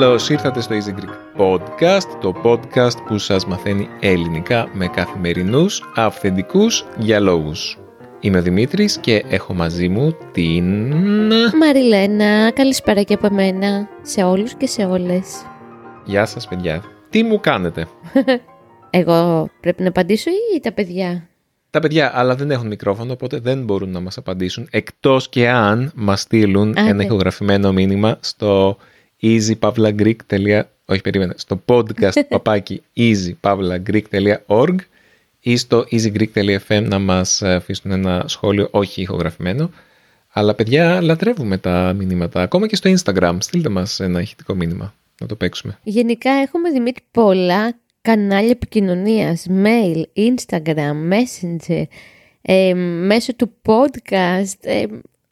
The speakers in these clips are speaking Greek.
Καλώς ήρθατε στο Easy Greek Podcast, το podcast που σας μαθαίνει ελληνικά με καθημερινούς, αυθεντικούς διαλόγους. Είμαι ο Δημήτρης και έχω μαζί μου την... Μαριλένα, καλησπέρα και από μένα σε όλους και σε όλες. Γεια σας παιδιά. Τι μου κάνετε; Εγώ πρέπει να απαντήσω ή τα παιδιά; Τα παιδιά, αλλά δεν έχουν μικρόφωνο, οπότε δεν μπορούν να μας απαντήσουν, εκτός και αν μας στείλουν Α, ένα ναι. ηχογραφημένο μήνυμα στο easypavlagreek. Όχι, περίμενε. Στο podcast παπάκι easypavlagreek.org ή στο easygreek.fm να μας αφήσουν ένα σχόλιο, όχι ηχογραφημένο. Αλλά παιδιά, λατρεύουμε τα μηνύματα. Ακόμα και στο Instagram. Στείλτε μας ένα ηχητικό μήνυμα να το παίξουμε. Γενικά έχουμε Δημήτρη πολλά κανάλια επικοινωνίας, mail, Instagram, Messenger, ε, μέσω του podcast. Ε,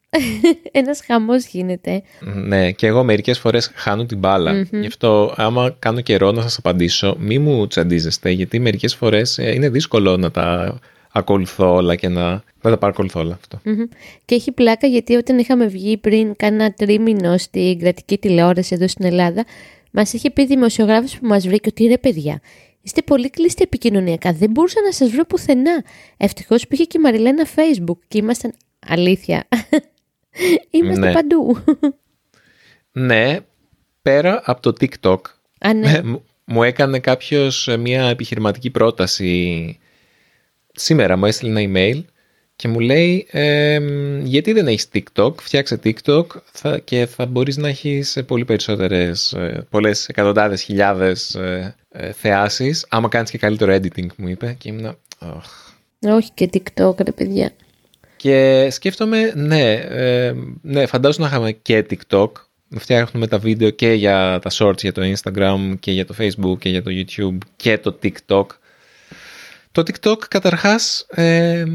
ένας χαμός γίνεται. Ναι, και εγώ μερικές φορές χάνω την μπάλα. Γι' αυτό άμα κάνω καιρό να σας απαντήσω, μη μου τσαντίζεστε, γιατί μερικές φορές ε, είναι δύσκολο να τα ακολουθώ όλα και να, να τα παρακολουθώ όλα αυτό. Μμμ. Και έχει πλάκα γιατί όταν είχαμε βγει πριν κάνα τρίμηνο στην κρατική τηλεόραση εδώ στην Ελλάδα, μας είχε πει δημοσιογράφος που μας βρήκε ότι ρε παιδιά, είστε πολύ κλειστοί επικοινωνιακά. Δεν μπορούσα να σας βρω πουθενά. Ευτυχώς που είχε και η Μαριλένα Facebook και ήμασταν. Αλήθεια. Είμαστε Ναι. παντού. Ναι, πέρα από το TikTok, Α, ναι. μου- μου έκανε κάποιος ε, μια επιχειρηματική πρόταση σήμερα, μου έστειλε ένα email και μου λέει «Εμ, γιατί δεν έχεις TikTok, φτιάξε TikTok θα, και θα μπορείς να έχεις ε, πολύ περισσότερες, ε, πολλές εκατοντάδες χιλιάδες ε, ε, θεάσεις άμα κάνεις και καλύτερο editing μου είπε και ήμουνα «Αχ». Όχι και TikTok, ρε παιδιά. Και σκέφτομαι, ναι, ε, ναι, φαντάζομαι να είχαμε και TikTok, να φτιάχνουμε τα βίντεο και για τα shorts, για το Instagram και για το Facebook και για το YouTube και το TikTok. Το TikTok καταρχάς ε,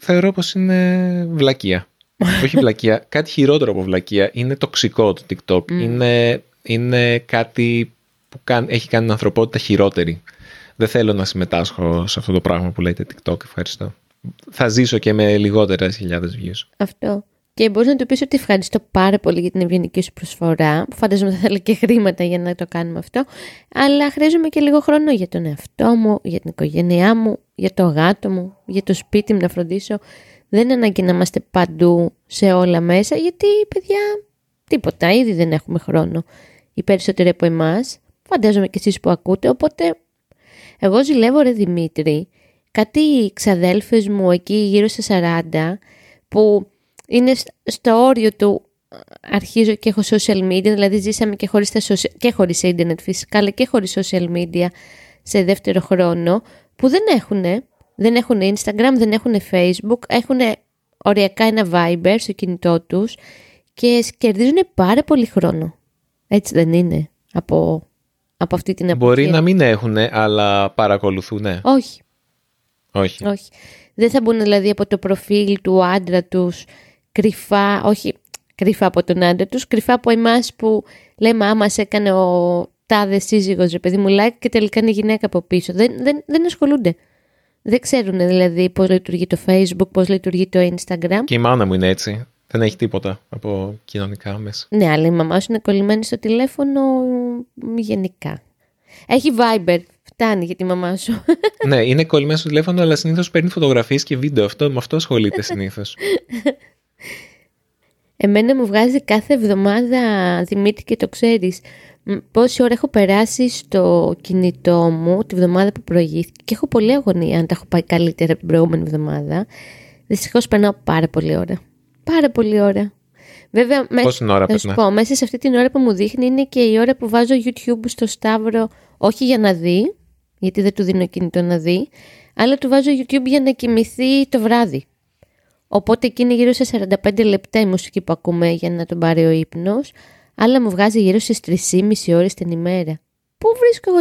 θεωρώ πως είναι βλακεία. Όχι βλακεία, κάτι χειρότερο από βλακεία. Είναι τοξικό το TikTok. Είναι, είναι κάτι που κάν- έχει κάνει την ανθρωπότητα χειρότερη. Δεν θέλω να συμμετάσχω σε αυτό το πράγμα που λέτε TikTok. Ευχαριστώ. Θα ζήσω και με λιγότερες χιλιάδες views. Αυτό. Και μπορείς να του πεις ότι ευχαριστώ πάρα πολύ για την ευγενική σου προσφορά, που φαντάζομαι θα θέλει και χρήματα για να το κάνουμε αυτό. Αλλά χρειάζομαι και λίγο χρόνο για τον εαυτό μου, για την οικογένειά μου, για το γάτο μου, για το σπίτι μου να φροντίσω. Δεν είναι ανάγκη να είμαστε παντού σε όλα μέσα, γιατί παιδιά, τίποτα, ήδη δεν έχουμε χρόνο. Οι περισσότεροι από εμάς, φαντάζομαι και εσείς που ακούτε, οπότε εγώ ζηλεύω ρε Δημήτρη, κάτι ξαδέλφες μου εκεί γύρω στα 40 που είναι σ- στο όριο του αρχίζω και έχω social media, δηλαδή ζήσαμε και χωρίς, τα social, και χωρίς ίντερνετ φυσικά, αλλά και χωρίς social media σε δεύτερο χρόνο, που δεν έχουν, δεν έχουν Instagram, δεν έχουν Facebook, έχουν οριακά ένα Viber στο κινητό τους και κερδίζουν πάρα πολύ χρόνο. Έτσι δεν είναι από, από αυτή την Μπορεί απουσία. να μην έχουν, αλλά παρακολουθούν. Όχι, Όχι. όχι. Δεν θα μπουν δηλαδή από το προφίλ του άντρα τους κρυφά, όχι κρυφά από τον άντρα τους, κρυφά από εμάς που λέμε άμα σε έκανε ο τάδε σύζυγος ρε παιδί μου like και τελικά είναι γυναίκα από πίσω. Δεν, δεν, δεν ασχολούνται. Δεν ξέρουν δηλαδή πώς λειτουργεί το facebook, πώς λειτουργεί το instagram. Και η μάνα μου είναι έτσι. Δεν έχει τίποτα από κοινωνικά μέσα. Ναι, αλλά η μαμά σου είναι κολλημένη στο τηλέφωνο μ, γενικά. Έχει Viber, φτάνει για τη μαμά σου. ναι, είναι κολλημένο στο τηλέφωνο, αλλά συνήθως παίρνει φωτογραφίες και βίντεο. Αυτό, με αυτό ασχολείται συνήθως. Εμένα μου βγάζει κάθε εβδομάδα, Δημήτρη και το ξέρεις, μ, πόση ώρα έχω περάσει στο κινητό μου τη βδομάδα που προηγήθηκε και έχω πολλή αγωνία αν τα έχω πάει καλύτερα από την προηγούμενη εβδομάδα. Δυστυχώς περνάω πάρα πολλή ώρα. Πάρα πολλή ώρα. Βέβαια, μέσα, Πόση ώρα θα σου περνάς; πω, μέσα σε αυτή την ώρα που μου δείχνει είναι και η ώρα που βάζω YouTube στο Σταύρο, όχι για να δει, γιατί δεν του δίνω κινητό να δει, αλλά του βάζω YouTube για να κοιμηθεί το βράδυ. Οπότε εκεί είναι γύρω σε 45 λεπτά η μουσική που ακούμε για να τον πάρει ο ύπνος, αλλά μου βγάζει γύρω στις 3,5 ώρες την ημέρα. Πού βρίσκω εγώ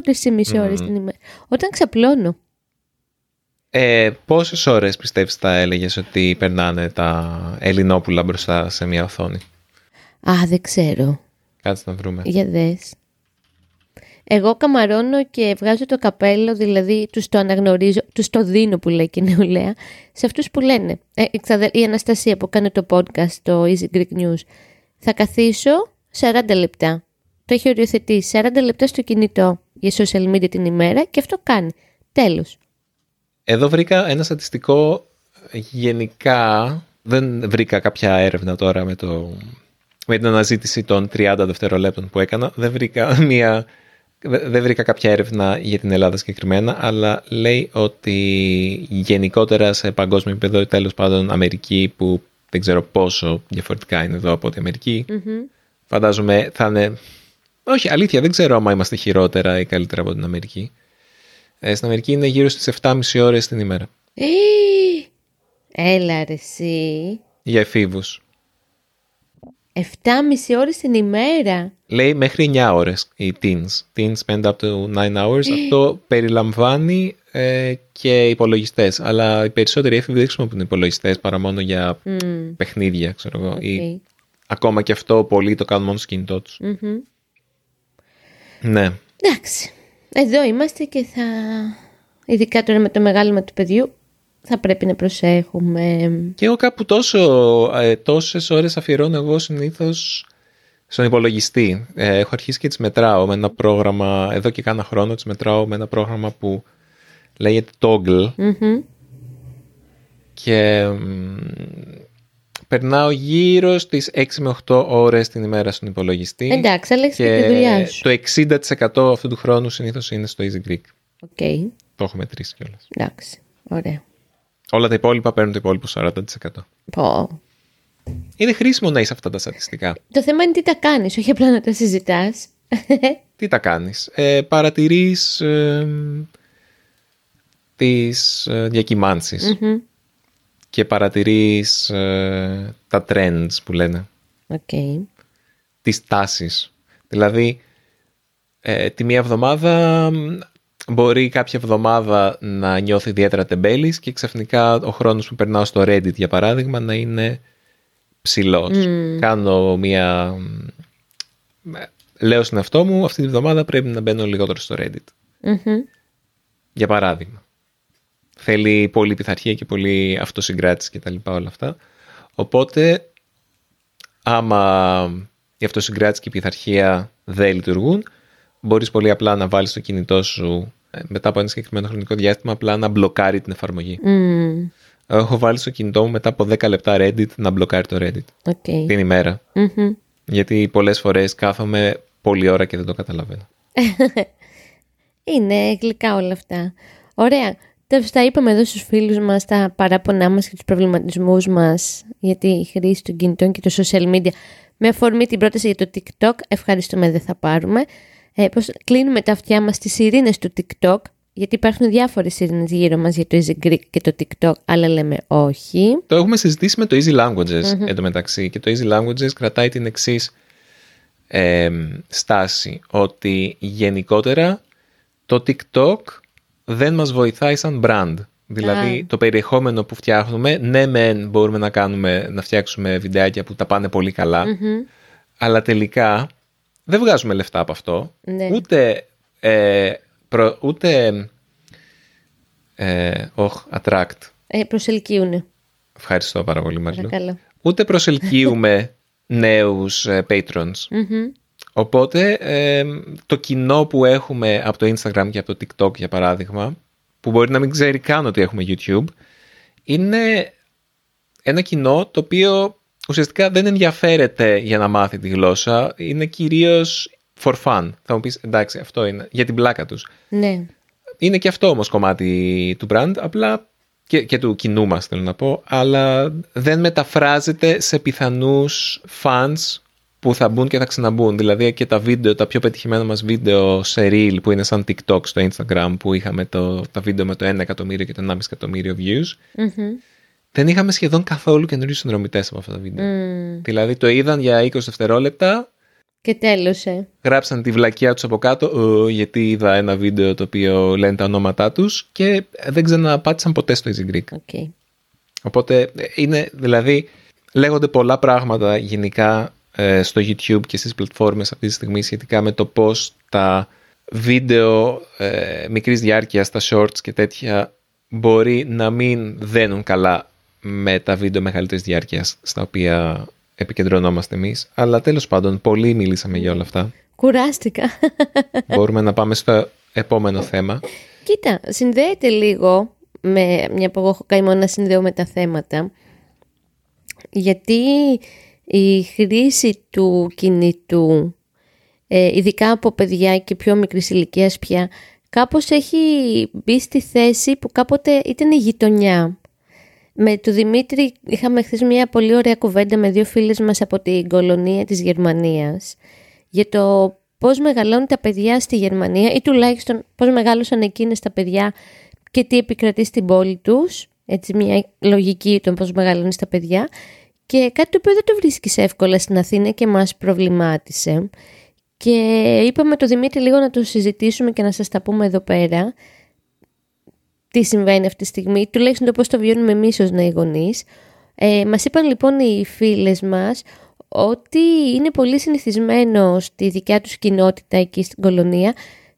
3,5 ώρες την ημέρα; Όταν ξαπλώνω. Ε, Πόσες ώρες πιστεύεις θα έλεγες ότι περνάνε τα Ελληνόπουλα μπροστά σε μια οθόνη; Α, δεν ξέρω. Κάτσε να βρούμε. Για δες. Εγώ καμαρώνω και βγάζω το καπέλο, δηλαδή τους το αναγνωρίζω, τους το δίνω που λέει και η νεολαία, σε αυτούς που λένε. Ε, η Αναστασία που κάνει το podcast, το Easy Greek News, θα καθίσω 40 λεπτά. Το έχει οριοθετήσει 40 λεπτά στο κινητό για social media την ημέρα και αυτό κάνει. Τέλος. Εδώ βρήκα ένα στατιστικό γενικά, δεν βρήκα κάποια έρευνα τώρα με, το, με την αναζήτηση των 30 δευτερολέπτων που έκανα, δεν βρήκα μια δεν βρήκα κάποια έρευνα για την Ελλάδα συγκεκριμένα, αλλά λέει ότι γενικότερα σε παγκόσμιο επίπεδο, τέλος πάντων Αμερική, που δεν ξέρω πόσο διαφορετικά είναι εδώ από την αμερικη φαντάζομαι θα είναι. Όχι, αλήθεια, δεν ξέρω άμα είμαστε χειρότερα ή καλύτερα από την Αμερική. Ε, στην Αμερική είναι γύρω στις 7,5 ώρες την ημέρα. Ε, έλα ρε εσύ. Για εφήβους. 7,5 ώρες την ημέρα. Λέει μέχρι 9 ώρες οι teens. Teens spend up to 9 hours. Ε. Αυτό περιλαμβάνει ε, και υπολογιστές. Αλλά οι περισσότεροι έφηβοι δεν χρησιμοποιούν υπολογιστές παρά μόνο για mm. παιχνίδια, ξέρω εγώ. Okay. Ή, ακόμα και αυτό πολλοί το κάνουν μόνο στο κινητό τους. Mm-hmm. Ναι. Εντάξει. Εδώ είμαστε και θα. Ειδικά τώρα με το μεγάλο του παιδιού, θα πρέπει να προσέχουμε. Και εγώ κάπου τόσο, ε, τόσες ώρες αφιερώνω εγώ συνήθως στον υπολογιστή. Ε, έχω αρχίσει και τις μετράω με ένα πρόγραμμα, εδώ και κάνα χρόνο τις μετράω με ένα πρόγραμμα που λέγεται Toggle. Και περνάω γύρω στις 6 με 8 ώρες την ημέρα στον υπολογιστή. Εντάξει, αλλά και τη δουλειά σου. Το 60% αυτού του χρόνου συνήθως είναι στο Easy Greek. Okay. Το έχω μετρήσει κιόλας. Εντάξει, ωραία. Όλα τα υπόλοιπα παίρνουν το υπόλοιπο 40%. Πω. Είναι χρήσιμο να είσαι αυτά τα στατιστικά. Το θέμα είναι τι τα κάνεις, όχι απλά να τα συζητάς. τι τα κάνεις. Ε, παρατηρείς ε, τις ε, διακυμανσεις και παρατηρείς ε, τα trends που λένε. Okay. Τις τάσεις. Δηλαδή, ε, τη μία εβδομάδα μπορεί κάποια εβδομάδα να νιώθει ιδιαίτερα τεμπέλης και ξαφνικά ο χρόνος που περνάω στο Reddit για παράδειγμα να είναι ψηλός. Κάνω μια... Λέω στην εαυτό μου αυτή τη βδομάδα πρέπει να μπαίνω λιγότερο στο Reddit. Για παράδειγμα. Θέλει πολύ πειθαρχία και πολύ αυτοσυγκράτηση και τα λοιπά όλα αυτά. Οπότε άμα η αυτοσυγκράτηση και η πειθαρχία δεν λειτουργούν μπορείς πολύ απλά να βάλεις το κινητό σου ε, μετά από ένα συγκεκριμένο χρονικό διάστημα απλά να μπλοκάρει την εφαρμογή. Mm. Έχω βάλει στο κινητό μου μετά από 10 λεπτά Reddit να μπλοκάρει το Reddit. Okay. Την ημέρα. Mm-hmm. Γιατί πολλές φορές κάθομαι πολλή ώρα και δεν το καταλαβαίνω. Είναι γλυκά όλα αυτά. Ωραία. Τα είπαμε εδώ στους φίλους μας τα παράπονά μας και τους προβληματισμούς μας για τη χρήση των κινητών και το social media. Με αφορμή την πρόταση για το TikTok, ευχαριστούμε, δεν θα πάρουμε ε, πώς κλείνουμε τα αυτιά μας στις ειρήνες του TikTok, γιατί υπάρχουν διάφορες ειρήνες γύρω μας για το Easy Greek και το TikTok, αλλά λέμε όχι. Το έχουμε συζητήσει με το Easy Languages mm-hmm. εντωμεταξύ και το Easy Languages κρατάει την εξής ε, στάση, ότι γενικότερα το TikTok δεν μας βοηθάει σαν brand. Δηλαδή το περιεχόμενο που φτιάχνουμε, ναι μεν μπορούμε να, κάνουμε, να φτιάξουμε βιντεάκια που τα πάνε πολύ αλλά τελικά δεν βγάζουμε λεφτά από αυτό. Ναι. Ούτε, ε, προ, ούτε ε, attract. Ε, προσελκύουνε. Ευχαριστώ πάρα πολύ Μαριλού. Ούτε προσελκύουμε νέους ε, patrons. Οπότε ε, το κοινό που έχουμε από το Instagram και από το TikTok για παράδειγμα, που μπορεί να μην ξέρει καν ότι έχουμε YouTube, είναι ένα κοινό το οποίο ουσιαστικά δεν ενδιαφέρεται για να μάθει τη γλώσσα, είναι κυρίως for fun. Θα μου πεις, εντάξει, αυτό είναι, για την πλάκα τους. Ναι. Είναι και αυτό όμως κομμάτι του brand, απλά και, και του κοινού μας θέλω να πω, αλλά δεν μεταφράζεται σε πιθανούς fans που θα μπουν και θα ξαναμπούν. Δηλαδή και τα βίντεο, τα πιο πετυχημένα μας βίντεο σε reel που είναι σαν TikTok στο Instagram που είχαμε το, τα βίντεο με το 1 εκατομμύριο και το 1,5 εκατομμύριο views. mm δεν είχαμε σχεδόν καθόλου καινούριους συνδρομητές από αυτά τα βίντεο. Mm. Δηλαδή το είδαν για 20 δευτερόλεπτα. Και τέλωσε. Γράψαν τη βλακιά τους από κάτω, γιατί είδα ένα βίντεο το οποίο λένε τα ονόματά τους και δεν ξαναπάτησαν ποτέ στο Easy Greek. Okay. Οπότε είναι, δηλαδή, λέγονται πολλά πράγματα γενικά ε, στο YouTube και στις πλατφόρμες αυτή τη στιγμή σχετικά με το πώς τα βίντεο ε, μικρής διάρκειας, τα shorts και τέτοια μπορεί να μην δένουν καλά με τα βίντεο μεγαλύτερης διάρκειας στα οποία επικεντρωνόμαστε εμείς. Αλλά τέλος πάντων, πολύ μιλήσαμε για όλα αυτά. Κουράστηκα. Μπορούμε να πάμε στο επόμενο θέμα. Κοίτα, συνδέεται λίγο με μια που εγώ έχω καημό να συνδέω με τα θέματα. Γιατί η χρήση του κινητού, ε, ειδικά από παιδιά και πιο μικρής ηλικίας πια, κάπως έχει μπει στη θέση που κάποτε ήταν η γειτονιά. Με τον Δημήτρη είχαμε χθες μια πολύ ωραία κουβέντα με δύο φίλες μας από την κολονία της Γερμανίας για το πώς μεγαλώνουν τα παιδιά στη Γερμανία ή τουλάχιστον πώς μεγάλωσαν εκείνες τα παιδιά και τι επικρατεί στην πόλη τους. Έτσι μια λογική των πώς μεγαλώνεις τα παιδιά. Και κάτι το οποίο δεν το βρίσκεις εύκολα στην Αθήνα και μας προβλημάτισε. Και είπαμε το Δημήτρη λίγο να το συζητήσουμε και να σας τα πούμε εδώ πέρα. Τι συμβαίνει αυτή τη στιγμή, τουλάχιστον το πώς το βιώνουμε εμείς ως νέοι γονείς. Ε, μας είπαν λοιπόν οι φίλες μας ότι είναι πολύ συνηθισμένο στη δικιά τους κοινότητα εκεί στην κολονία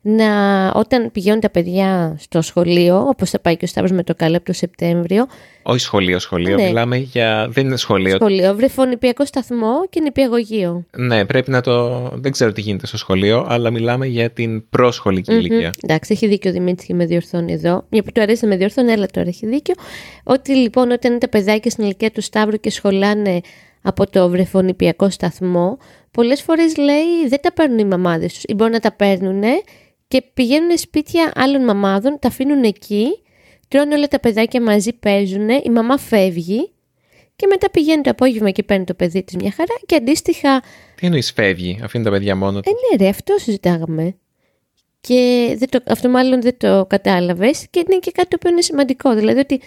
να, όταν πηγαίνουν τα παιδιά στο σχολείο, όπως θα πάει και ο Σταύρος με το καλό από το Σεπτέμβριο. Όχι σχολείο, σχολείο. Ναι. Μιλάμε για. Δεν είναι σχολείο. Σχολείο, βρεφονιπιακό σταθμό και νηπιαγωγείο. Ναι, πρέπει να το. Δεν ξέρω τι γίνεται στο σχολείο, αλλά μιλάμε για την προσχολική mm-hmm. ηλικία. Εντάξει, έχει δίκιο ο Δημήτρης και με διορθώνει εδώ. Μια που του αρέσει να με διορθώνει, έλα τώρα έχει δίκιο. Ότι λοιπόν όταν είναι τα παιδάκια στην ηλικία του Σταύρου και σχολάνε από το βρεφονιπιακό σταθμό, πολλές φορές λέει δεν τα παίρνουν οι μαμάδες τους ή μπορεί να τα παίρνουν και πηγαίνουν σπίτια άλλων μαμάδων, τα αφήνουν εκεί, τρώνε όλα τα παιδάκια μαζί, παίζουν, η μαμά φεύγει και μετά πηγαίνει το απόγευμα και παίρνει το παιδί της μια χαρά και αντίστοιχα... Τι εννοείς φεύγει, αφήνει τα παιδιά μόνο του. Ε, ναι ρε, αυτό συζητάγαμε. Και δεν το, αυτό μάλλον δεν το κατάλαβες και είναι και κάτι το οποίο είναι σημαντικό. Δηλαδή ότι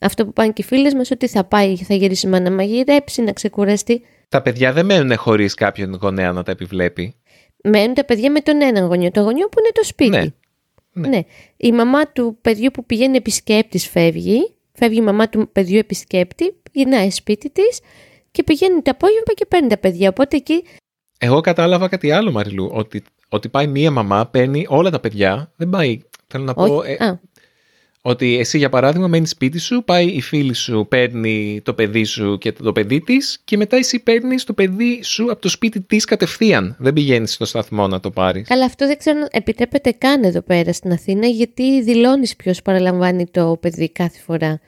αυτό που πάνε και οι φίλες μας, ότι θα πάει, θα γυρίσει να μαγειρέψει, να ξεκουραστεί. Τα παιδιά δεν μένουν χωρίς κάποιον γονέα να τα επιβλέπει. Μένουν τα παιδιά με τον έναν γονιό. Το γονιό που είναι το σπίτι. Ναι. ναι. ναι. Η μαμά του παιδιού που πηγαίνει επισκέπτης φεύγει. Φεύγει η μαμά του παιδιού επισκέπτη, γυρνάει σπίτι της και πηγαίνει το απόγευμα και παίρνει τα παιδιά. Οπότε εκεί. Εγώ κατάλαβα κάτι άλλο, Μαριλού. Ότι, ότι πάει μία μαμά, παίρνει όλα τα παιδιά. Δεν πάει. Θέλω να πω. Ε, ότι εσύ για παράδειγμα μένεις σπίτι σου, πάει η φίλη σου, παίρνει το παιδί σου και το παιδί της και μετά εσύ παίρνεις το παιδί σου από το σπίτι της κατευθείαν. Δεν πηγαίνεις στο σταθμό να το πάρεις. Καλά, αυτό δεν ξέρω αν επιτρέπεται καν εδώ πέρα στην Αθήνα, γιατί δηλώνεις ποιος παραλαμβάνει το παιδί κάθε φορά.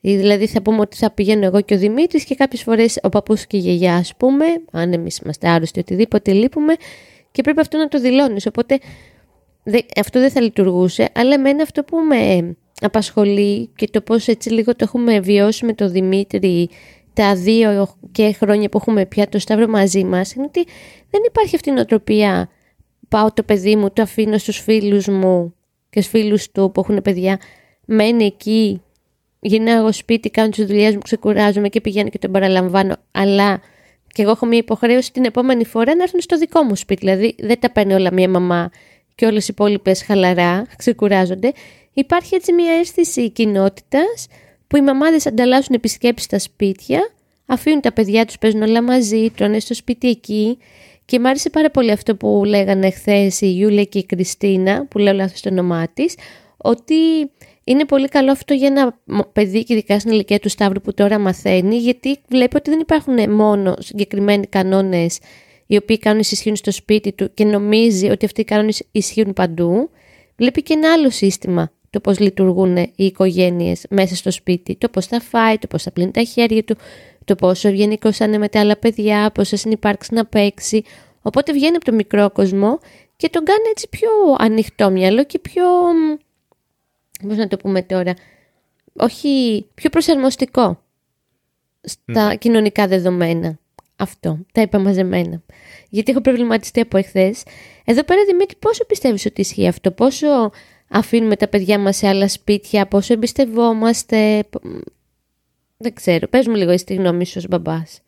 Δηλαδή θα πούμε ότι θα πηγαίνω εγώ και ο Δημήτρης και κάποιες φορές ο παππούς και η γιαγιά, ας πούμε, αν εμείς είμαστε άρρωστοι, οτιδήποτε λείπουμε, και πρέπει αυτό να το δηλώνεις. Οπότε αυτό δεν θα λειτουργούσε, αλλά εμένα αυτό που με απασχολεί και το πώς έτσι λίγο το έχουμε βιώσει με τον Δημήτρη τα δύο και χρόνια που έχουμε πια το Σταύρο μαζί μας είναι ότι δεν υπάρχει αυτή η νοοτροπία πάω το παιδί μου, το αφήνω στους φίλους μου και στους φίλους του που έχουν παιδιά. Μένει εκεί, γυρνάω εγώ σπίτι, κάνω τις δουλειές μου, ξεκουράζομαι και πηγαίνω και τον παραλαμβάνω αλλά και εγώ έχω μια υποχρέωση την επόμενη φορά να έρθουν στο δικό μου σπίτι δηλαδή δεν τα παίρνει όλα μια μαμά και όλες οι υπόλοιπες χαλαρά, ξεκουράζονται, υπάρχει έτσι μια αίσθηση κοινότητας που οι μαμάδες ανταλλάσσουν επισκέψεις στα σπίτια, αφήνουν τα παιδιά τους, παίζουν όλα μαζί, τρώνε στο σπίτι εκεί. Και μ' άρεσε πάρα πολύ αυτό που λέγανε χθες η Γιούλια και η Κριστίνα, που λέω λάθος το όνομά της, ότι είναι πολύ καλό αυτό για ένα παιδί και ειδικά στην ηλικία του Σταύρου που τώρα μαθαίνει, γιατί βλέπει ότι δεν υπάρχουν μόνο συγκεκριμένοι κανόνες οι οποίοι κάνουν ισχύουν στο σπίτι του και νομίζει ότι αυτοί οι κανόνε ισχύουν παντού, βλέπει και ένα άλλο σύστημα το πώς λειτουργούν οι οικογένειες μέσα στο σπίτι, το πώς θα φάει, το πώς θα πλύνει τα χέρια του, το πόσο ευγενικός θα είναι με τα άλλα παιδιά, πώς θα συνεπάρξει να παίξει. Οπότε βγαίνει από το μικρό κόσμο και τον κάνει έτσι πιο ανοιχτό μυαλό και πιο, πώς να το πούμε τώρα, όχι, πιο προσαρμοστικό στα κοινωνικά δεδομένα. Αυτό. Τα είπα μαζεμένα. Γιατί έχω προβληματιστεί από εχθές. Εδώ πέρα, Δημήτρη, πόσο πιστεύεις ότι ισχύει αυτό, πόσο αφήνουμε τα παιδιά μας σε άλλα σπίτια, πόσο εμπιστευόμαστε; Δεν ξέρω. Πες μου λίγο εσύ τη γνώμη σου ως μπαμπάς.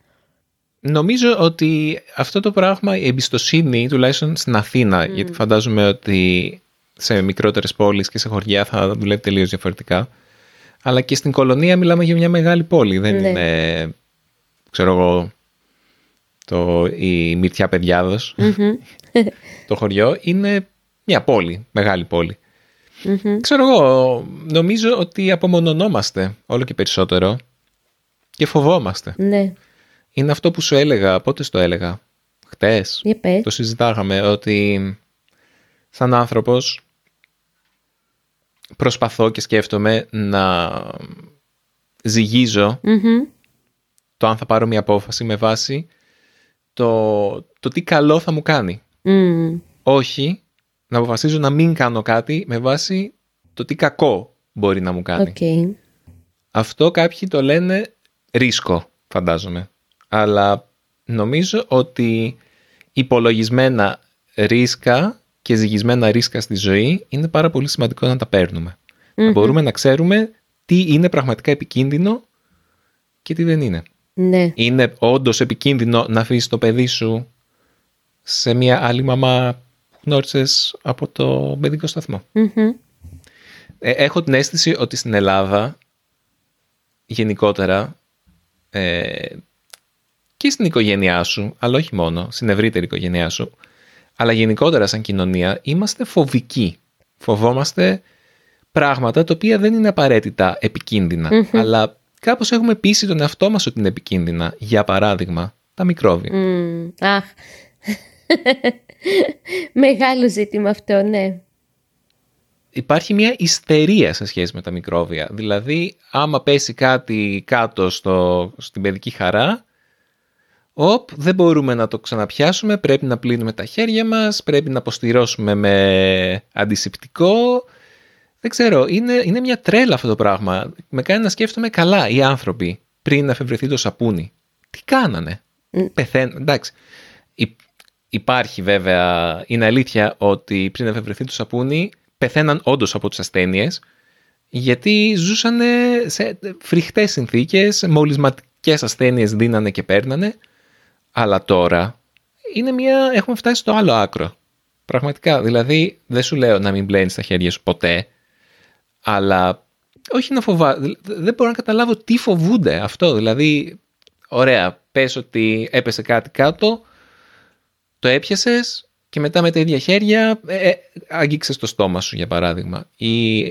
Νομίζω ότι αυτό το πράγμα, η εμπιστοσύνη, τουλάχιστον στην Αθήνα, γιατί φαντάζομαι ότι σε μικρότερες πόλεις και σε χωριά θα δουλεύει τελείως διαφορετικά, αλλά και στην κολονία μιλάμε για μια μεγάλη πόλη, δεν ναι. είναι, ξέρω εγώ, το, η Μυρτιά Παιδιάδος, το χωριό, είναι μια πόλη, μεγάλη πόλη. Ξέρω εγώ, νομίζω ότι απομονωνόμαστε όλο και περισσότερο και φοβόμαστε. Ναι. Είναι αυτό που σου έλεγα, πότε στο έλεγα, χτες, Για πες. το συζητάγαμε, ότι σαν άνθρωπος προσπαθώ και σκέφτομαι να ζυγίζω Μμμ. το αν θα πάρω μια απόφαση με βάση το, το τι καλό θα μου κάνει. Μμ. Όχι να αποφασίζω να μην κάνω κάτι με βάση το τι κακό μπορεί να μου κάνει. Οκ. Αυτό κάποιοι το λένε ρίσκο, φαντάζομαι. Αλλά νομίζω ότι υπολογισμένα ρίσκα και ζυγισμένα ρίσκα στη ζωή είναι πάρα πολύ σημαντικό να τα παίρνουμε. Να μπορούμε να ξέρουμε τι είναι πραγματικά επικίνδυνο και τι δεν είναι. Ναι. Είναι όντως επικίνδυνο να αφήσεις το παιδί σου σε μια άλλη μαμά που γνώρισες από το παιδικό σταθμό. Μμμ. Ε, έχω την αίσθηση ότι στην Ελλάδα γενικότερα ε, και στην οικογένειά σου, αλλά όχι μόνο, στην ευρύτερη οικογένειά σου, αλλά γενικότερα σαν κοινωνία είμαστε φοβικοί. Φοβόμαστε πράγματα τα οποία δεν είναι απαραίτητα επικίνδυνα, αλλά κάπως έχουμε πείσει τον εαυτό μας ότι είναι επικίνδυνα. Για παράδειγμα, τα μικρόβια. Μμ. Αχ. Μεγάλο ζήτημα αυτό, ναι. υπάρχει μια ιστερία σε σχέση με τα μικρόβια. Δηλαδή, άμα πέσει κάτι κάτω στο, στην παιδική χαρά, οπ, δεν μπορούμε να το ξαναπιάσουμε, πρέπει να πλύνουμε τα χέρια μας, πρέπει να αποστηρώσουμε με αντισηπτικό. Δεν ξέρω, είναι, είναι μια τρέλα αυτό το πράγμα. Με κάνει να σκέφτομαι καλά οι άνθρωποι πριν να εφευρεθεί το σαπούνι. Τι κάνανε; Πεθαίνουν. Εντάξει. Υ- Υπάρχει βέβαια, είναι αλήθεια ότι πριν εφευρεθεί το σαπούνι πεθαίναν όντως από τις ασθένειες γιατί ζούσαν σε φρικτές συνθήκες, μολυσματικές ασθένειες δίνανε και παίρνανε αλλά τώρα είναι μια, έχουμε φτάσει στο άλλο άκρο. Πραγματικά, δηλαδή δεν σου λέω να μην μπλένεις τα χέρια σου ποτέ αλλά όχι να φοβά, δεν μπορώ να καταλάβω τι φοβούνται αυτό. Δηλαδή, ωραία, πες ότι έπεσε κάτι κάτω, το έπιασες και μετά με τα ίδια χέρια ε, ε, άγγιξες το στόμα σου για παράδειγμα. Ή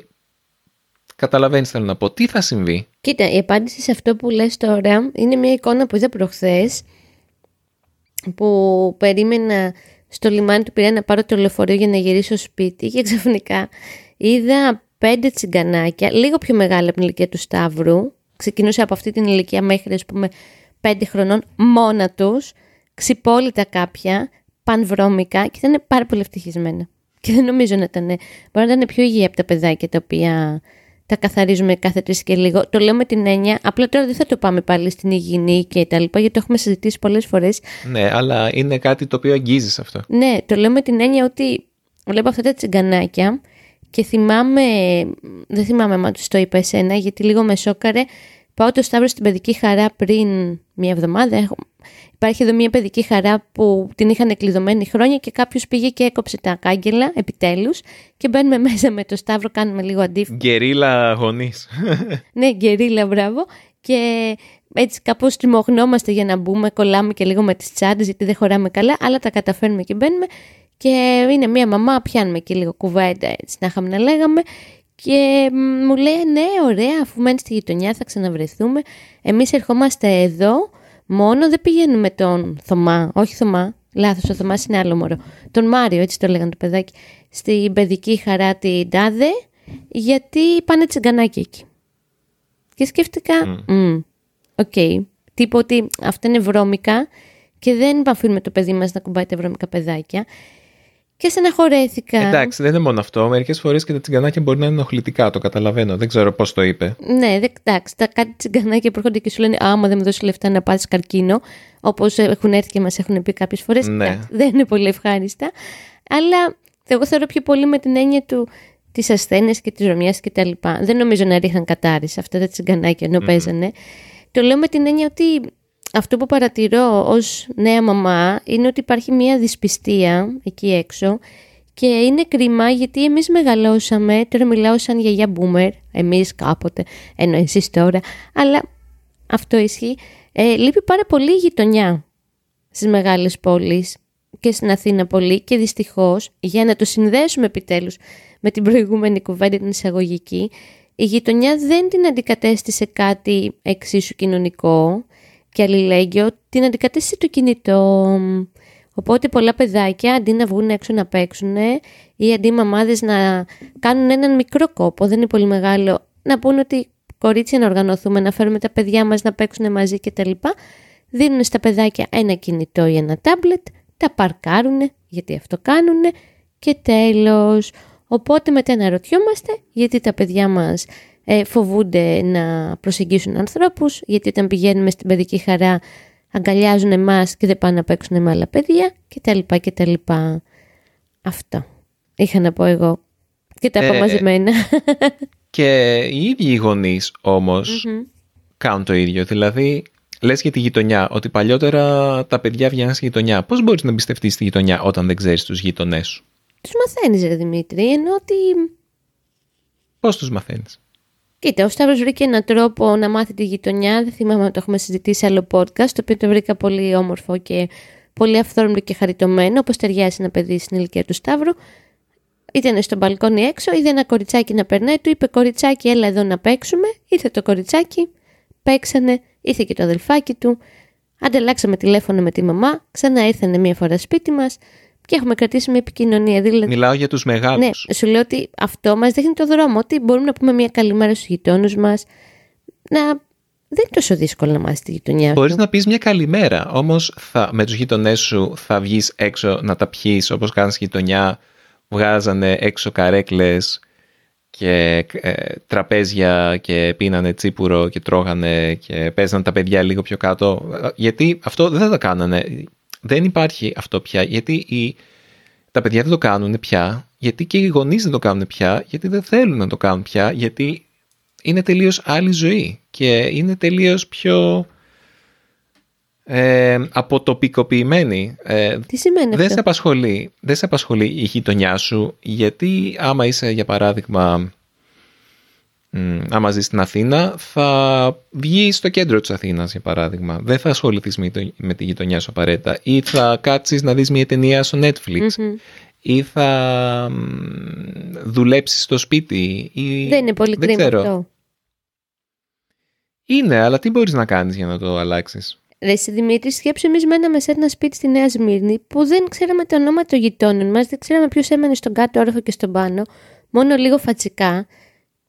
καταλαβαίνεις θέλω να πω, τι θα συμβεί; Κοίτα, η απάντηση σε αυτό που λες τώρα είναι μια εικόνα που είδα προχθές που περίμενα στο λιμάνι του Πειραιά να πάρω το λεωφορείο για να γυρίσω σπίτι και ξαφνικά είδα πέντε τσιγκανάκια, λίγο πιο μεγάλα από την ηλικία του Σταύρου. Ξεκινούσε από αυτή την ηλικία μέχρι, ας πούμε, πέντε χρονών μόνα τους, ξυπόλυτα κάποια, πανβρώμικα και ήταν πάρα πολύ ευτυχισμένα. Και δεν νομίζω να ήταν, μπορεί να ήταν πιο υγιή από τα παιδάκια τα οποία τα καθαρίζουμε κάθε τρεις και λίγο. Το λέω με την έννοια, απλά τώρα δεν θα το πάμε πάλι στην υγιεινή και τα λοιπά, γιατί το έχουμε συζητήσει πολλές φορές. Ναι, αλλά είναι κάτι το οποίο αγγίζεις αυτό. Ναι, το λέω με την έννοια ότι βλέπω αυτά τα τσιγκανάκια και θυμάμαι, δεν θυμάμαι αν τους το είπα εσένα, γιατί λίγο με σόκαρε. Πάω το Σταύρο στην παιδική χαρά πριν μια εβδομάδα. Έχω... Υπάρχει εδώ μια παιδική χαρά που την είχαν κλειδωμένη χρόνια και κάποιος πήγε και έκοψε τα κάγκελα επιτέλους. Και μπαίνουμε μέσα με το Σταύρο, κάνουμε λίγο αντίφαση. Γκερίλα γονείς. ναι, γκερίλα, μπράβο. Και έτσι κάπως τριμωγνόμαστε για να μπούμε, κολλάμε και λίγο με τις τσάντες γιατί δεν χωράμε καλά, αλλά τα καταφέρνουμε και μπαίνουμε. Και είναι μία μαμά, πιάνουμε και λίγο κουβέντα, έτσι να είχαμε να λέγαμε. Και μου λέει, ναι, ωραία, αφού μένεις στη γειτονιά θα ξαναβρεθούμε. Εμείς ερχόμαστε εδώ, μόνο δεν πηγαίνουμε τον Θωμά, όχι Θωμά, λάθος, ο Θωμάς είναι άλλο μωρό. Τον Μάριο, έτσι το λέγανε το παιδάκι, στην παιδική χαρά την Τάδε, γιατί πάνε τσιγγανάκια εκεί. Και σκέφτηκα, «Μμ, οκ, τύπο ότι αυτά είναι βρώμικα και δεν αφήνουμε το παιδί μας να ακουμπάει τα βρώμικα παιδάκια. Και στεναχωρέθηκα. Εντάξει, δεν είναι μόνο αυτό. Μερικές φορές και τα τσιγκανάκια μπορεί να είναι ενοχλητικά, το καταλαβαίνω. Δεν ξέρω πώς το είπε. Ναι, δε, εντάξει, τα κάτι τσιγκανάκια που έρχονται και σου λένε Άμα δεν μου δώσεις λεφτά να πάθεις καρκίνο, όπως έχουν έρθει και μας έχουν πει κάποιες φορές. Ναι. Δεν είναι πολύ ευχάριστα. Αλλά εγώ θεωρώ πιο πολύ με την έννοια του της ασθένειας και της ρωμιάς κτλ. Δεν νομίζω να ρίχναν κατάρι σε αυτά τα τσιγκανάκια ενώ παίζανε. Το λέω με την έννοια ότι αυτό που παρατηρώ ως νέα μαμά είναι ότι υπάρχει μια δυσπιστία εκεί έξω και είναι κρίμα γιατί εμείς μεγαλώσαμε, τώρα μιλάω σαν γιαγιά boomer, εμείς κάποτε, ενώ εσείς τώρα, αλλά αυτό ισχύει, ε, λείπει πάρα πολύ η γειτονιά στις μεγάλες πόλεις και στην Αθήνα πολύ και δυστυχώς για να το συνδέσουμε επιτέλους με την προηγούμενη κουβέντα την εισαγωγική η γειτονιά δεν την αντικατέστησε κάτι εξίσου κοινωνικό και αλληλέγγυο, την αντικατέστησε το κινητό. Οπότε πολλά παιδάκια αντί να βγουν έξω να παίξουν ή αντί οι μαμάδες να κάνουν έναν μικρό κόπο, δεν είναι πολύ μεγάλο, να πούνε ότι κορίτσια να οργανωθούμε, να φέρουμε τα παιδιά μας να παίξουν μαζί κτλ. Δίνουν στα παιδάκια ένα κινητό ή ένα τάμπλετ, τα παρκάρουν γιατί αυτό κάνουν και τέλος. Οπότε μετά αναρωτιόμαστε γιατί τα παιδιά μας ε, φοβούνται να προσεγγίσουν ανθρώπους, γιατί όταν πηγαίνουμε στην παιδική χαρά αγκαλιάζουν εμάς και δεν πάνε να παίξουν με άλλα παιδιά κτλ. λοιπά. Αυτό είχα να πω εγώ και τα ε, μαζεμένα. Και οι ίδιοι οι γονείς κάνουν το ίδιο. Δηλαδή, λες για τη γειτονιά, ότι παλιότερα τα παιδιά βγαίνουν στη γειτονιά. Πώς μπορείς να εμπιστευτείς τη γειτονιά όταν δεν ξέρεις τους γειτονές σου; Τους μαθαίνεις ρε Δημήτρη, ενώ ότι... Πώς τους μαθαίνεις; Κοίτα, ο Σταύρος βρήκε έναν τρόπο να μάθει τη γειτονιά. Δεν θυμάμαι αν το έχουμε συζητήσει σε άλλο podcast, το οποίο το βρήκα πολύ όμορφο και πολύ αυθόρμητο και χαριτωμένο, όπως ταιριάζει ένα παιδί στην ηλικία του Σταύρου. Ήταν στο μπαλκόνι έξω, είδε ένα κοριτσάκι να περνάει, του είπε κοριτσάκι έλα εδώ να παίξουμε, ήρθε το κοριτσάκι, παίξανε, ήρθε και το αδελφάκι του, ανταλλάξαμε τηλέφωνο με τη μαμά, ξανά ήρθανε μία φορά σπίτι μας και έχουμε κρατήσει μια επικοινωνία. Δηλαδή, Μιλάω για τους μεγάλους. Ναι, σου λέω ότι αυτό μας δείχνει το δρόμο, ότι μπορούμε να πούμε μια καλημέρα στους γειτόνους μας, να δεν είναι τόσο δύσκολο να μάθεις τη γειτονιά Μπορείς να πεις μια καλημέρα. Όμως με τους γειτονές σου θα βγεις έξω να τα πιεις όπως κάνεις γειτονιά βγάζανε έξω καρέκλες και ε, τραπέζια και πίνανε τσίπουρο και τρώγανε και παίζανε τα παιδιά λίγο πιο κάτω. Γιατί αυτό δεν θα το κάνανε. Δεν υπάρχει αυτό πια. Γιατί οι, τα παιδιά δεν το κάνουν πια. Γιατί και οι γονείς δεν το κάνουν πια. Γιατί δεν θέλουν να το κάνουν πια. Γιατί είναι τελείως άλλη ζωή. Και είναι τελείως πιο ε, αποτοπικοποιημένη. Ε, Τι σημαίνει δεν αυτό; Σε απασχολεί, δεν σε απασχολεί η γειτονιά σου, γιατί άμα είσαι για παράδειγμα, άμα ζεις στην Αθήνα, θα βγει στο κέντρο της Αθήνας για παράδειγμα. Δεν θα ασχοληθείς με, τη γειτονιά σου απαραίτητα. Ή θα κάτσεις να δεις μια ταινία στο Netflix. Ή θα δουλέψεις στο σπίτι. Ή... Δεν είναι πολύ κρίμα αυτό. Είναι, αλλά τι μπορείς να κάνεις για να το αλλάξεις; Ρε σε Δημήτρη, σκέψου εμείς μέναμε σε ένα σπίτι στη Νέα Σμύρνη που δεν ξέραμε το όνομα των γειτόνων μας, δεν ξέραμε ποιος έμενε στον κάτω όροφο και στον πάνω, μόνο λίγο φατσικά.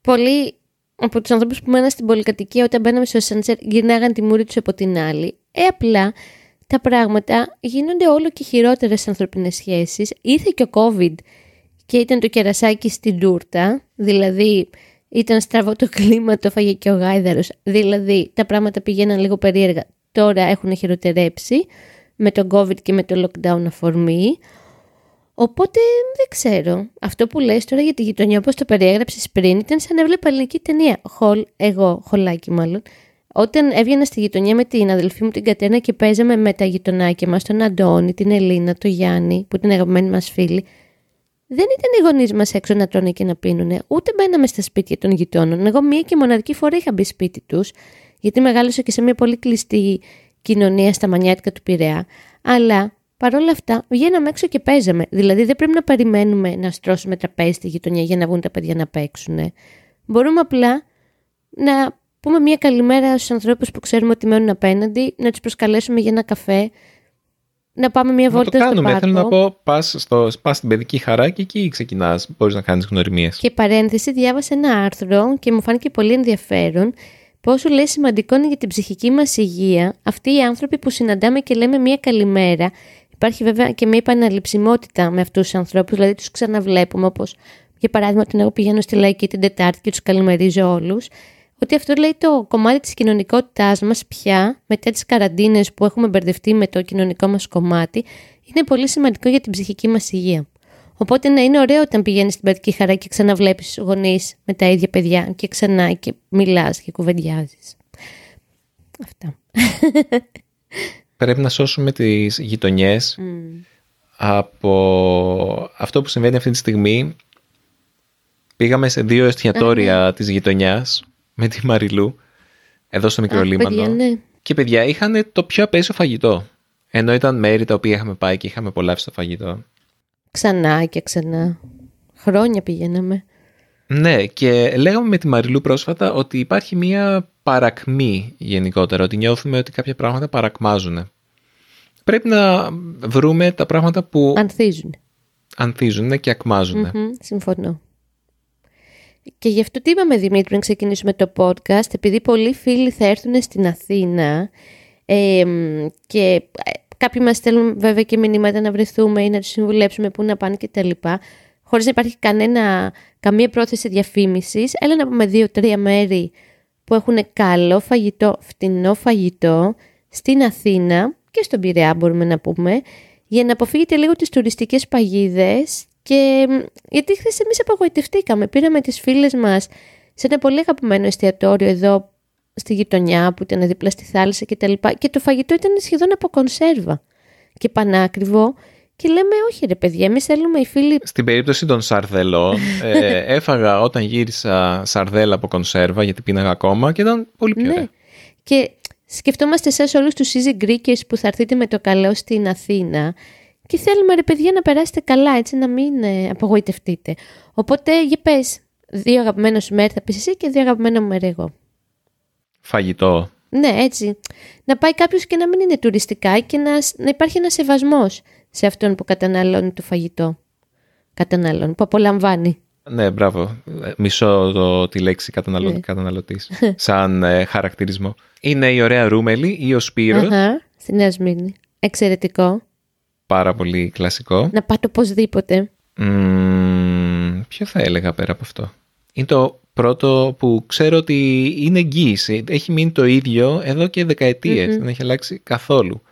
Πολλοί από τους ανθρώπους που μέναν στην πολυκατοικία όταν μπαίναμε στο σαντσέρ γυρνάγαν τη μούρη τους από την άλλη. Ε, απλά τα πράγματα γίνονται όλο και χειρότερα στι ανθρωπινέ σχέσεις. Ήρθε και ο COVID και ήταν το κερασάκι στην τούρτα, δηλαδή ήταν στραβό το κλίμα, το φάγε και ο γάιδαρος, δηλαδή τα πράγματα πηγαίναν λίγο περίεργα τώρα έχουν χειροτερέψει με το COVID και με το lockdown αφορμή. Οπότε δεν ξέρω. Αυτό που λες τώρα για τη γειτονιά όπως το περιέγραψες πριν ήταν σαν να έβλεπα ελληνική ταινία. Χολ, εγώ, χολάκι μάλλον. Όταν έβγαινα στη γειτονιά με την αδελφή μου την Κατένα και παίζαμε με τα γειτονάκια μας, τον Αντώνη, την Ελίνα, τον Γιάννη, που ήταν αγαπημένοι μας φίλοι, δεν ήταν οι γονείς μας έξω να τρώνε και να πίνουνε, ούτε μπαίναμε στα σπίτια των γειτόνων. Εγώ μία και μοναδική φορά είχα μπει σπίτι τους γιατί μεγάλωσα και σε μια πολύ κλειστή κοινωνία στα μανιάτικα του Πειραιά. Αλλά παρόλα αυτά βγαίναμε έξω και παίζαμε. Δηλαδή δεν πρέπει να περιμένουμε να στρώσουμε τραπέζι στη γειτονιά για να βγουν τα παιδιά να παίξουν. Μπορούμε απλά να πούμε μια καλημέρα στους ανθρώπους που ξέρουμε ότι μένουν απέναντι, να τους προσκαλέσουμε για ένα καφέ, να πάμε μια βόλτα στο πάρκο. το κάνουμε. Θέλω να πω, πας, στο, πας στην παιδική χαρά και εκεί ξεκινάς, μπορείς να κάνεις γνωριμίες. Και παρένθεση, διάβασα ένα άρθρο και μου φάνηκε πολύ ενδιαφέρον πόσο λέει σημαντικό είναι για την ψυχική μας υγεία αυτοί οι άνθρωποι που συναντάμε και λέμε μία καλημέρα. Υπάρχει βέβαια και μια επαναληψιμότητα με αυτούς τους ανθρώπους, δηλαδή τους ξαναβλέπουμε όπως για παράδειγμα όταν εγώ πηγαίνω στη Λαϊκή την Τετάρτη και τους καλημερίζω όλους, ότι αυτό λέει το κομμάτι της κοινωνικότητάς μας πια, μετά τις καραντίνες που έχουμε μπερδευτεί με το κοινωνικό μας κομμάτι, είναι πολύ σημαντικό για την ψυχική μας υγεία. Οπότε να είναι ωραίο όταν πηγαίνεις στην παιδική χαρά και ξαναβλέπεις γονείς με τα ίδια παιδιά και ξανά και μιλάς και κουβεντιάζεις. Αυτά. Πρέπει να σώσουμε τις γειτονιές από αυτό που συμβαίνει αυτή τη στιγμή. Πήγαμε σε δύο εστιατόρια ναι. της γειτονιάς με τη Μαριλού, εδώ στο μικρό λίμανο. Ναι. Και παιδιά είχαν το πιο απέσιο φαγητό. Ενώ ήταν μέρη τα οποία είχαμε πάει και είχαμε πολλά στο φαγητό. Ξανά και ξανά. Χρόνια πηγαίναμε. Ναι, και λέγαμε με τη Μαριλού πρόσφατα ότι υπάρχει μία παρακμή γενικότερα, ότι νιώθουμε ότι κάποια πράγματα παρακμάζουν. Πρέπει να βρούμε τα πράγματα που Ανθίζουν. ανθίζουν και ακμάζουν. Μμμ, συμφωνώ. Και γι' αυτό τι είπαμε Δημήτρη πριν ξεκινήσουμε το podcast, επειδή πολλοί φίλοι θα έρθουν στην Αθήνα ε, μ, και ε, κάποιοι μας στέλνουν βέβαια και μηνύματα να βρεθούμε ή να τους συμβουλέψουμε πού να πάνε και τα λοιπά, χωρίς να υπάρχει κανένα, καμία πρόθεση διαφήμισης, έλα να πούμε δύο-τρία μέρη που έχουν καλό φαγητό, φτηνό φαγητό στην Αθήνα και στον Πειραιά μπορούμε να πούμε, για να αποφύγετε λίγο τις τουριστικές παγίδες. Και μ, γιατί χθες εμείς απογοητευτήκαμε. Πήραμε τις φίλες μας σε ένα πολύ αγαπημένο εστιατόριο εδώ στη γειτονιά που ήταν δίπλα στη θάλασσα και τα λοιπά και το φαγητό ήταν σχεδόν από κονσέρβα. Και πανάκριβο και λέμε όχι ρε παιδιά, εμείς θέλουμε οι φίλοι Στην περίπτωση των σαρδελών, ε, έφαγα όταν γύρισα σαρδέλα από κονσέρβα γιατί πίναγα ακόμα και ήταν πολύ πιο ωραία. Ναι. Και σκεφτόμαστε εσάς όλους τους easy Greekers που θα έρθετε με το καλό στην Αθήνα και θέλουμε ρε παιδιά να περάσετε καλά έτσι να μην ε, απογοητευτείτε. Οπότε για πες, δύο αγαπημένα σου μέρη θα πεις εσύ και δύο αγαπημένα μου μέρη εγώ. Φαγητό. Ναι, έτσι. Να πάει κάποιος και να μην είναι τουριστικά και να, να υπάρχει ένας σεβασμός σε αυτόν που καταναλώνει το φαγητό. Καταναλώνει, που απολαμβάνει. Ναι, μπράβο. Ε, Μισώ το, τη λέξη καταναλω... Ναι. καταναλωτής σαν ε, χαρακτηρισμό. Είναι η ωραία Ρούμελη ή ο Σπύρος; Αχα, στη Νέα Σμύρνη. Εξαιρετικό. Πάρα πολύ κλασικό. Να πάτε οπωσδήποτε. Μμμ, ποιο θα έλεγα πέρα από αυτό; Είναι το πρώτο που ξέρω ότι είναι εγγύηση. Έχει μείνει το ίδιο εδώ και δεκαετίες. Δεν έχει αλλάξει καθόλου.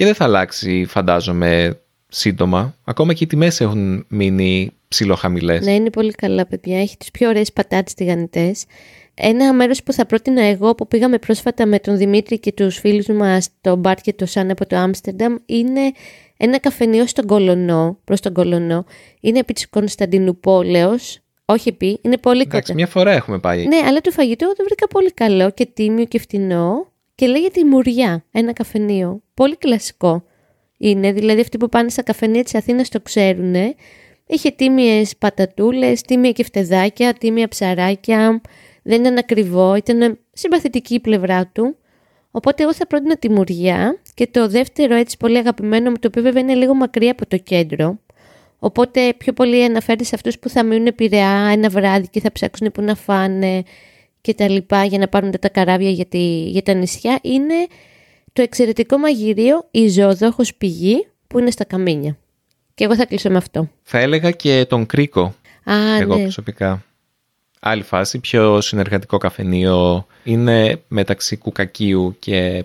Και δεν θα αλλάξει φαντάζομαι σύντομα. Ακόμα και οι τιμές έχουν μείνει ψηλοχαμηλές. Ναι, είναι πολύ καλά, παιδιά. Έχει τις πιο ωραίες πατάτες τηγανιτές. Ένα μέρος που θα πρότεινα εγώ που πήγαμε πρόσφατα με τον Δημήτρη και τους φίλους μας το Μπάρ και το Σαν από το Άμστερνταμ είναι ένα καφενείο στον Κολονό, προς τον Κολονό. Είναι επί της Κωνσταντινούπολεως. Όχι επί, είναι πολύ Εντάξει, κοντά. μια φορά έχουμε πάει. Ναι, αλλά το φαγητό το βρήκα πολύ καλό και τίμιο και φτηνό και λέγεται η Μουριά, ένα καφενείο. Πολύ κλασικό είναι, δηλαδή αυτοί που πάνε στα καφενεία της Αθήνας το ξέρουν. Είχε τίμιες πατατούλες, τίμια κεφτεδάκια, τίμια ψαράκια, δεν ήταν ακριβό, ήταν συμπαθητική η πλευρά του. Οπότε εγώ θα πρότεινα τη Μουριά και το δεύτερο έτσι πολύ αγαπημένο μου, το οποίο βέβαια είναι λίγο μακριά από το κέντρο. Οπότε πιο πολύ αναφέρεται σε αυτούς που θα μείνουν πειραιά ένα βράδυ και θα ψάξουν που να φάνε και τα λοιπά για να πάρουν τα καράβια για, τη- για τα νησιά είναι το εξαιρετικό μαγειρίο η Ζωοδόχος Πηγή που είναι στα Καμίνια. Και εγώ θα κλείσω με αυτό. Θα έλεγα και τον Κρίκο, Α, εγώ ναι. προσωπικά. Άλλη φάση, πιο συνεργατικό καφενείο. Είναι μεταξύ Κουκακίου και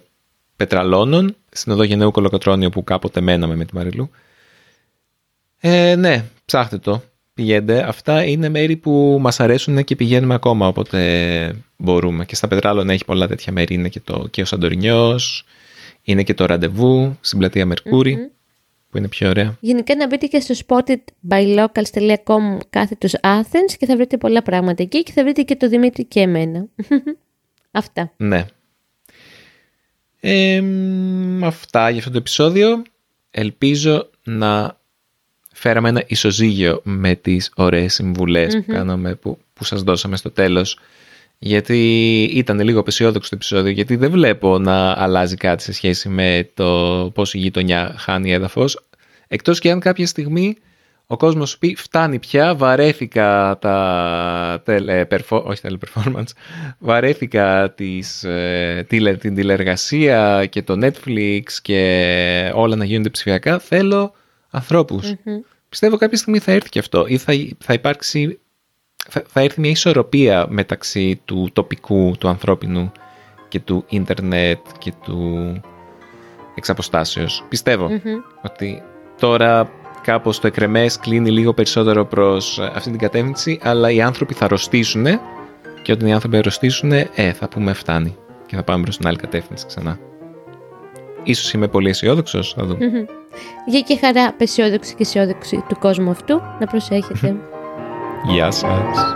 Πετραλώνων, στην οδό Γενναίου Κολοκοτρώνιο που κάποτε μέναμε με τη Μαριλού. Ε, ναι, ψάχτε το. Πηγαίνετε. Αυτά είναι μέρη που μας αρέσουν και πηγαίνουμε ακόμα όποτε μπορούμε. Και στα Πετράλωνα έχει πολλά τέτοια μέρη. Είναι και, το, και ο Σαντορινιός, είναι και το Ραντεβού στην πλατεία Μερκούρη, που είναι πιο ωραία. Γενικά να μπείτε και στο spotedbylocals.com κάθετος Athens και θα βρείτε πολλά πράγματα εκεί και θα βρείτε και το Δημήτρη και εμένα. Αυτά. Ναι. Ε, μ, αυτά για αυτό το επεισόδιο. Ελπίζω να φέραμε ένα ισοζύγιο με τις ωραίες συμβουλές που, κάναμε, που, που σας δώσαμε στο τέλος. Γιατί ήταν λίγο απεσιόδοξο το επεισόδιο, γιατί δεν βλέπω να αλλάζει κάτι σε σχέση με το πώς η γειτονιά χάνει έδαφος. Εκτός και αν κάποια στιγμή ο κόσμος σου πει φτάνει πια, βαρέθηκα τα τελε, perfo- όχι teleperformance, βαρέθηκα τις, ε, τηλε- την τηλεργασία και το Netflix και όλα να γίνονται ψηφιακά, θέλω ανθρώπους. Πιστεύω κάποια στιγμή θα έρθει και αυτό ή θα, θα υπάρξει, θα, θα έρθει μια ισορροπία μεταξύ του τοπικού, του ανθρώπινου και του ίντερνετ και του εξαποστάσεως. Πιστεύω ότι τώρα κάπως το εκρεμές κλείνει λίγο περισσότερο προς ε, αυτή την κατεύθυνση, αλλά οι άνθρωποι θα αρρωστήσουν και όταν οι άνθρωποι αρρωστήσουν, ε, θα πούμε φτάνει και θα πάμε προς την άλλη κατεύθυνση ξανά. Ίσως είμαι πολύ αισιόδοξος, θα δούμε. Γεια και χαρά, πεσιόδοξη και αισιόδοξη του κόσμου αυτού. Να προσέχετε. Γεια σας.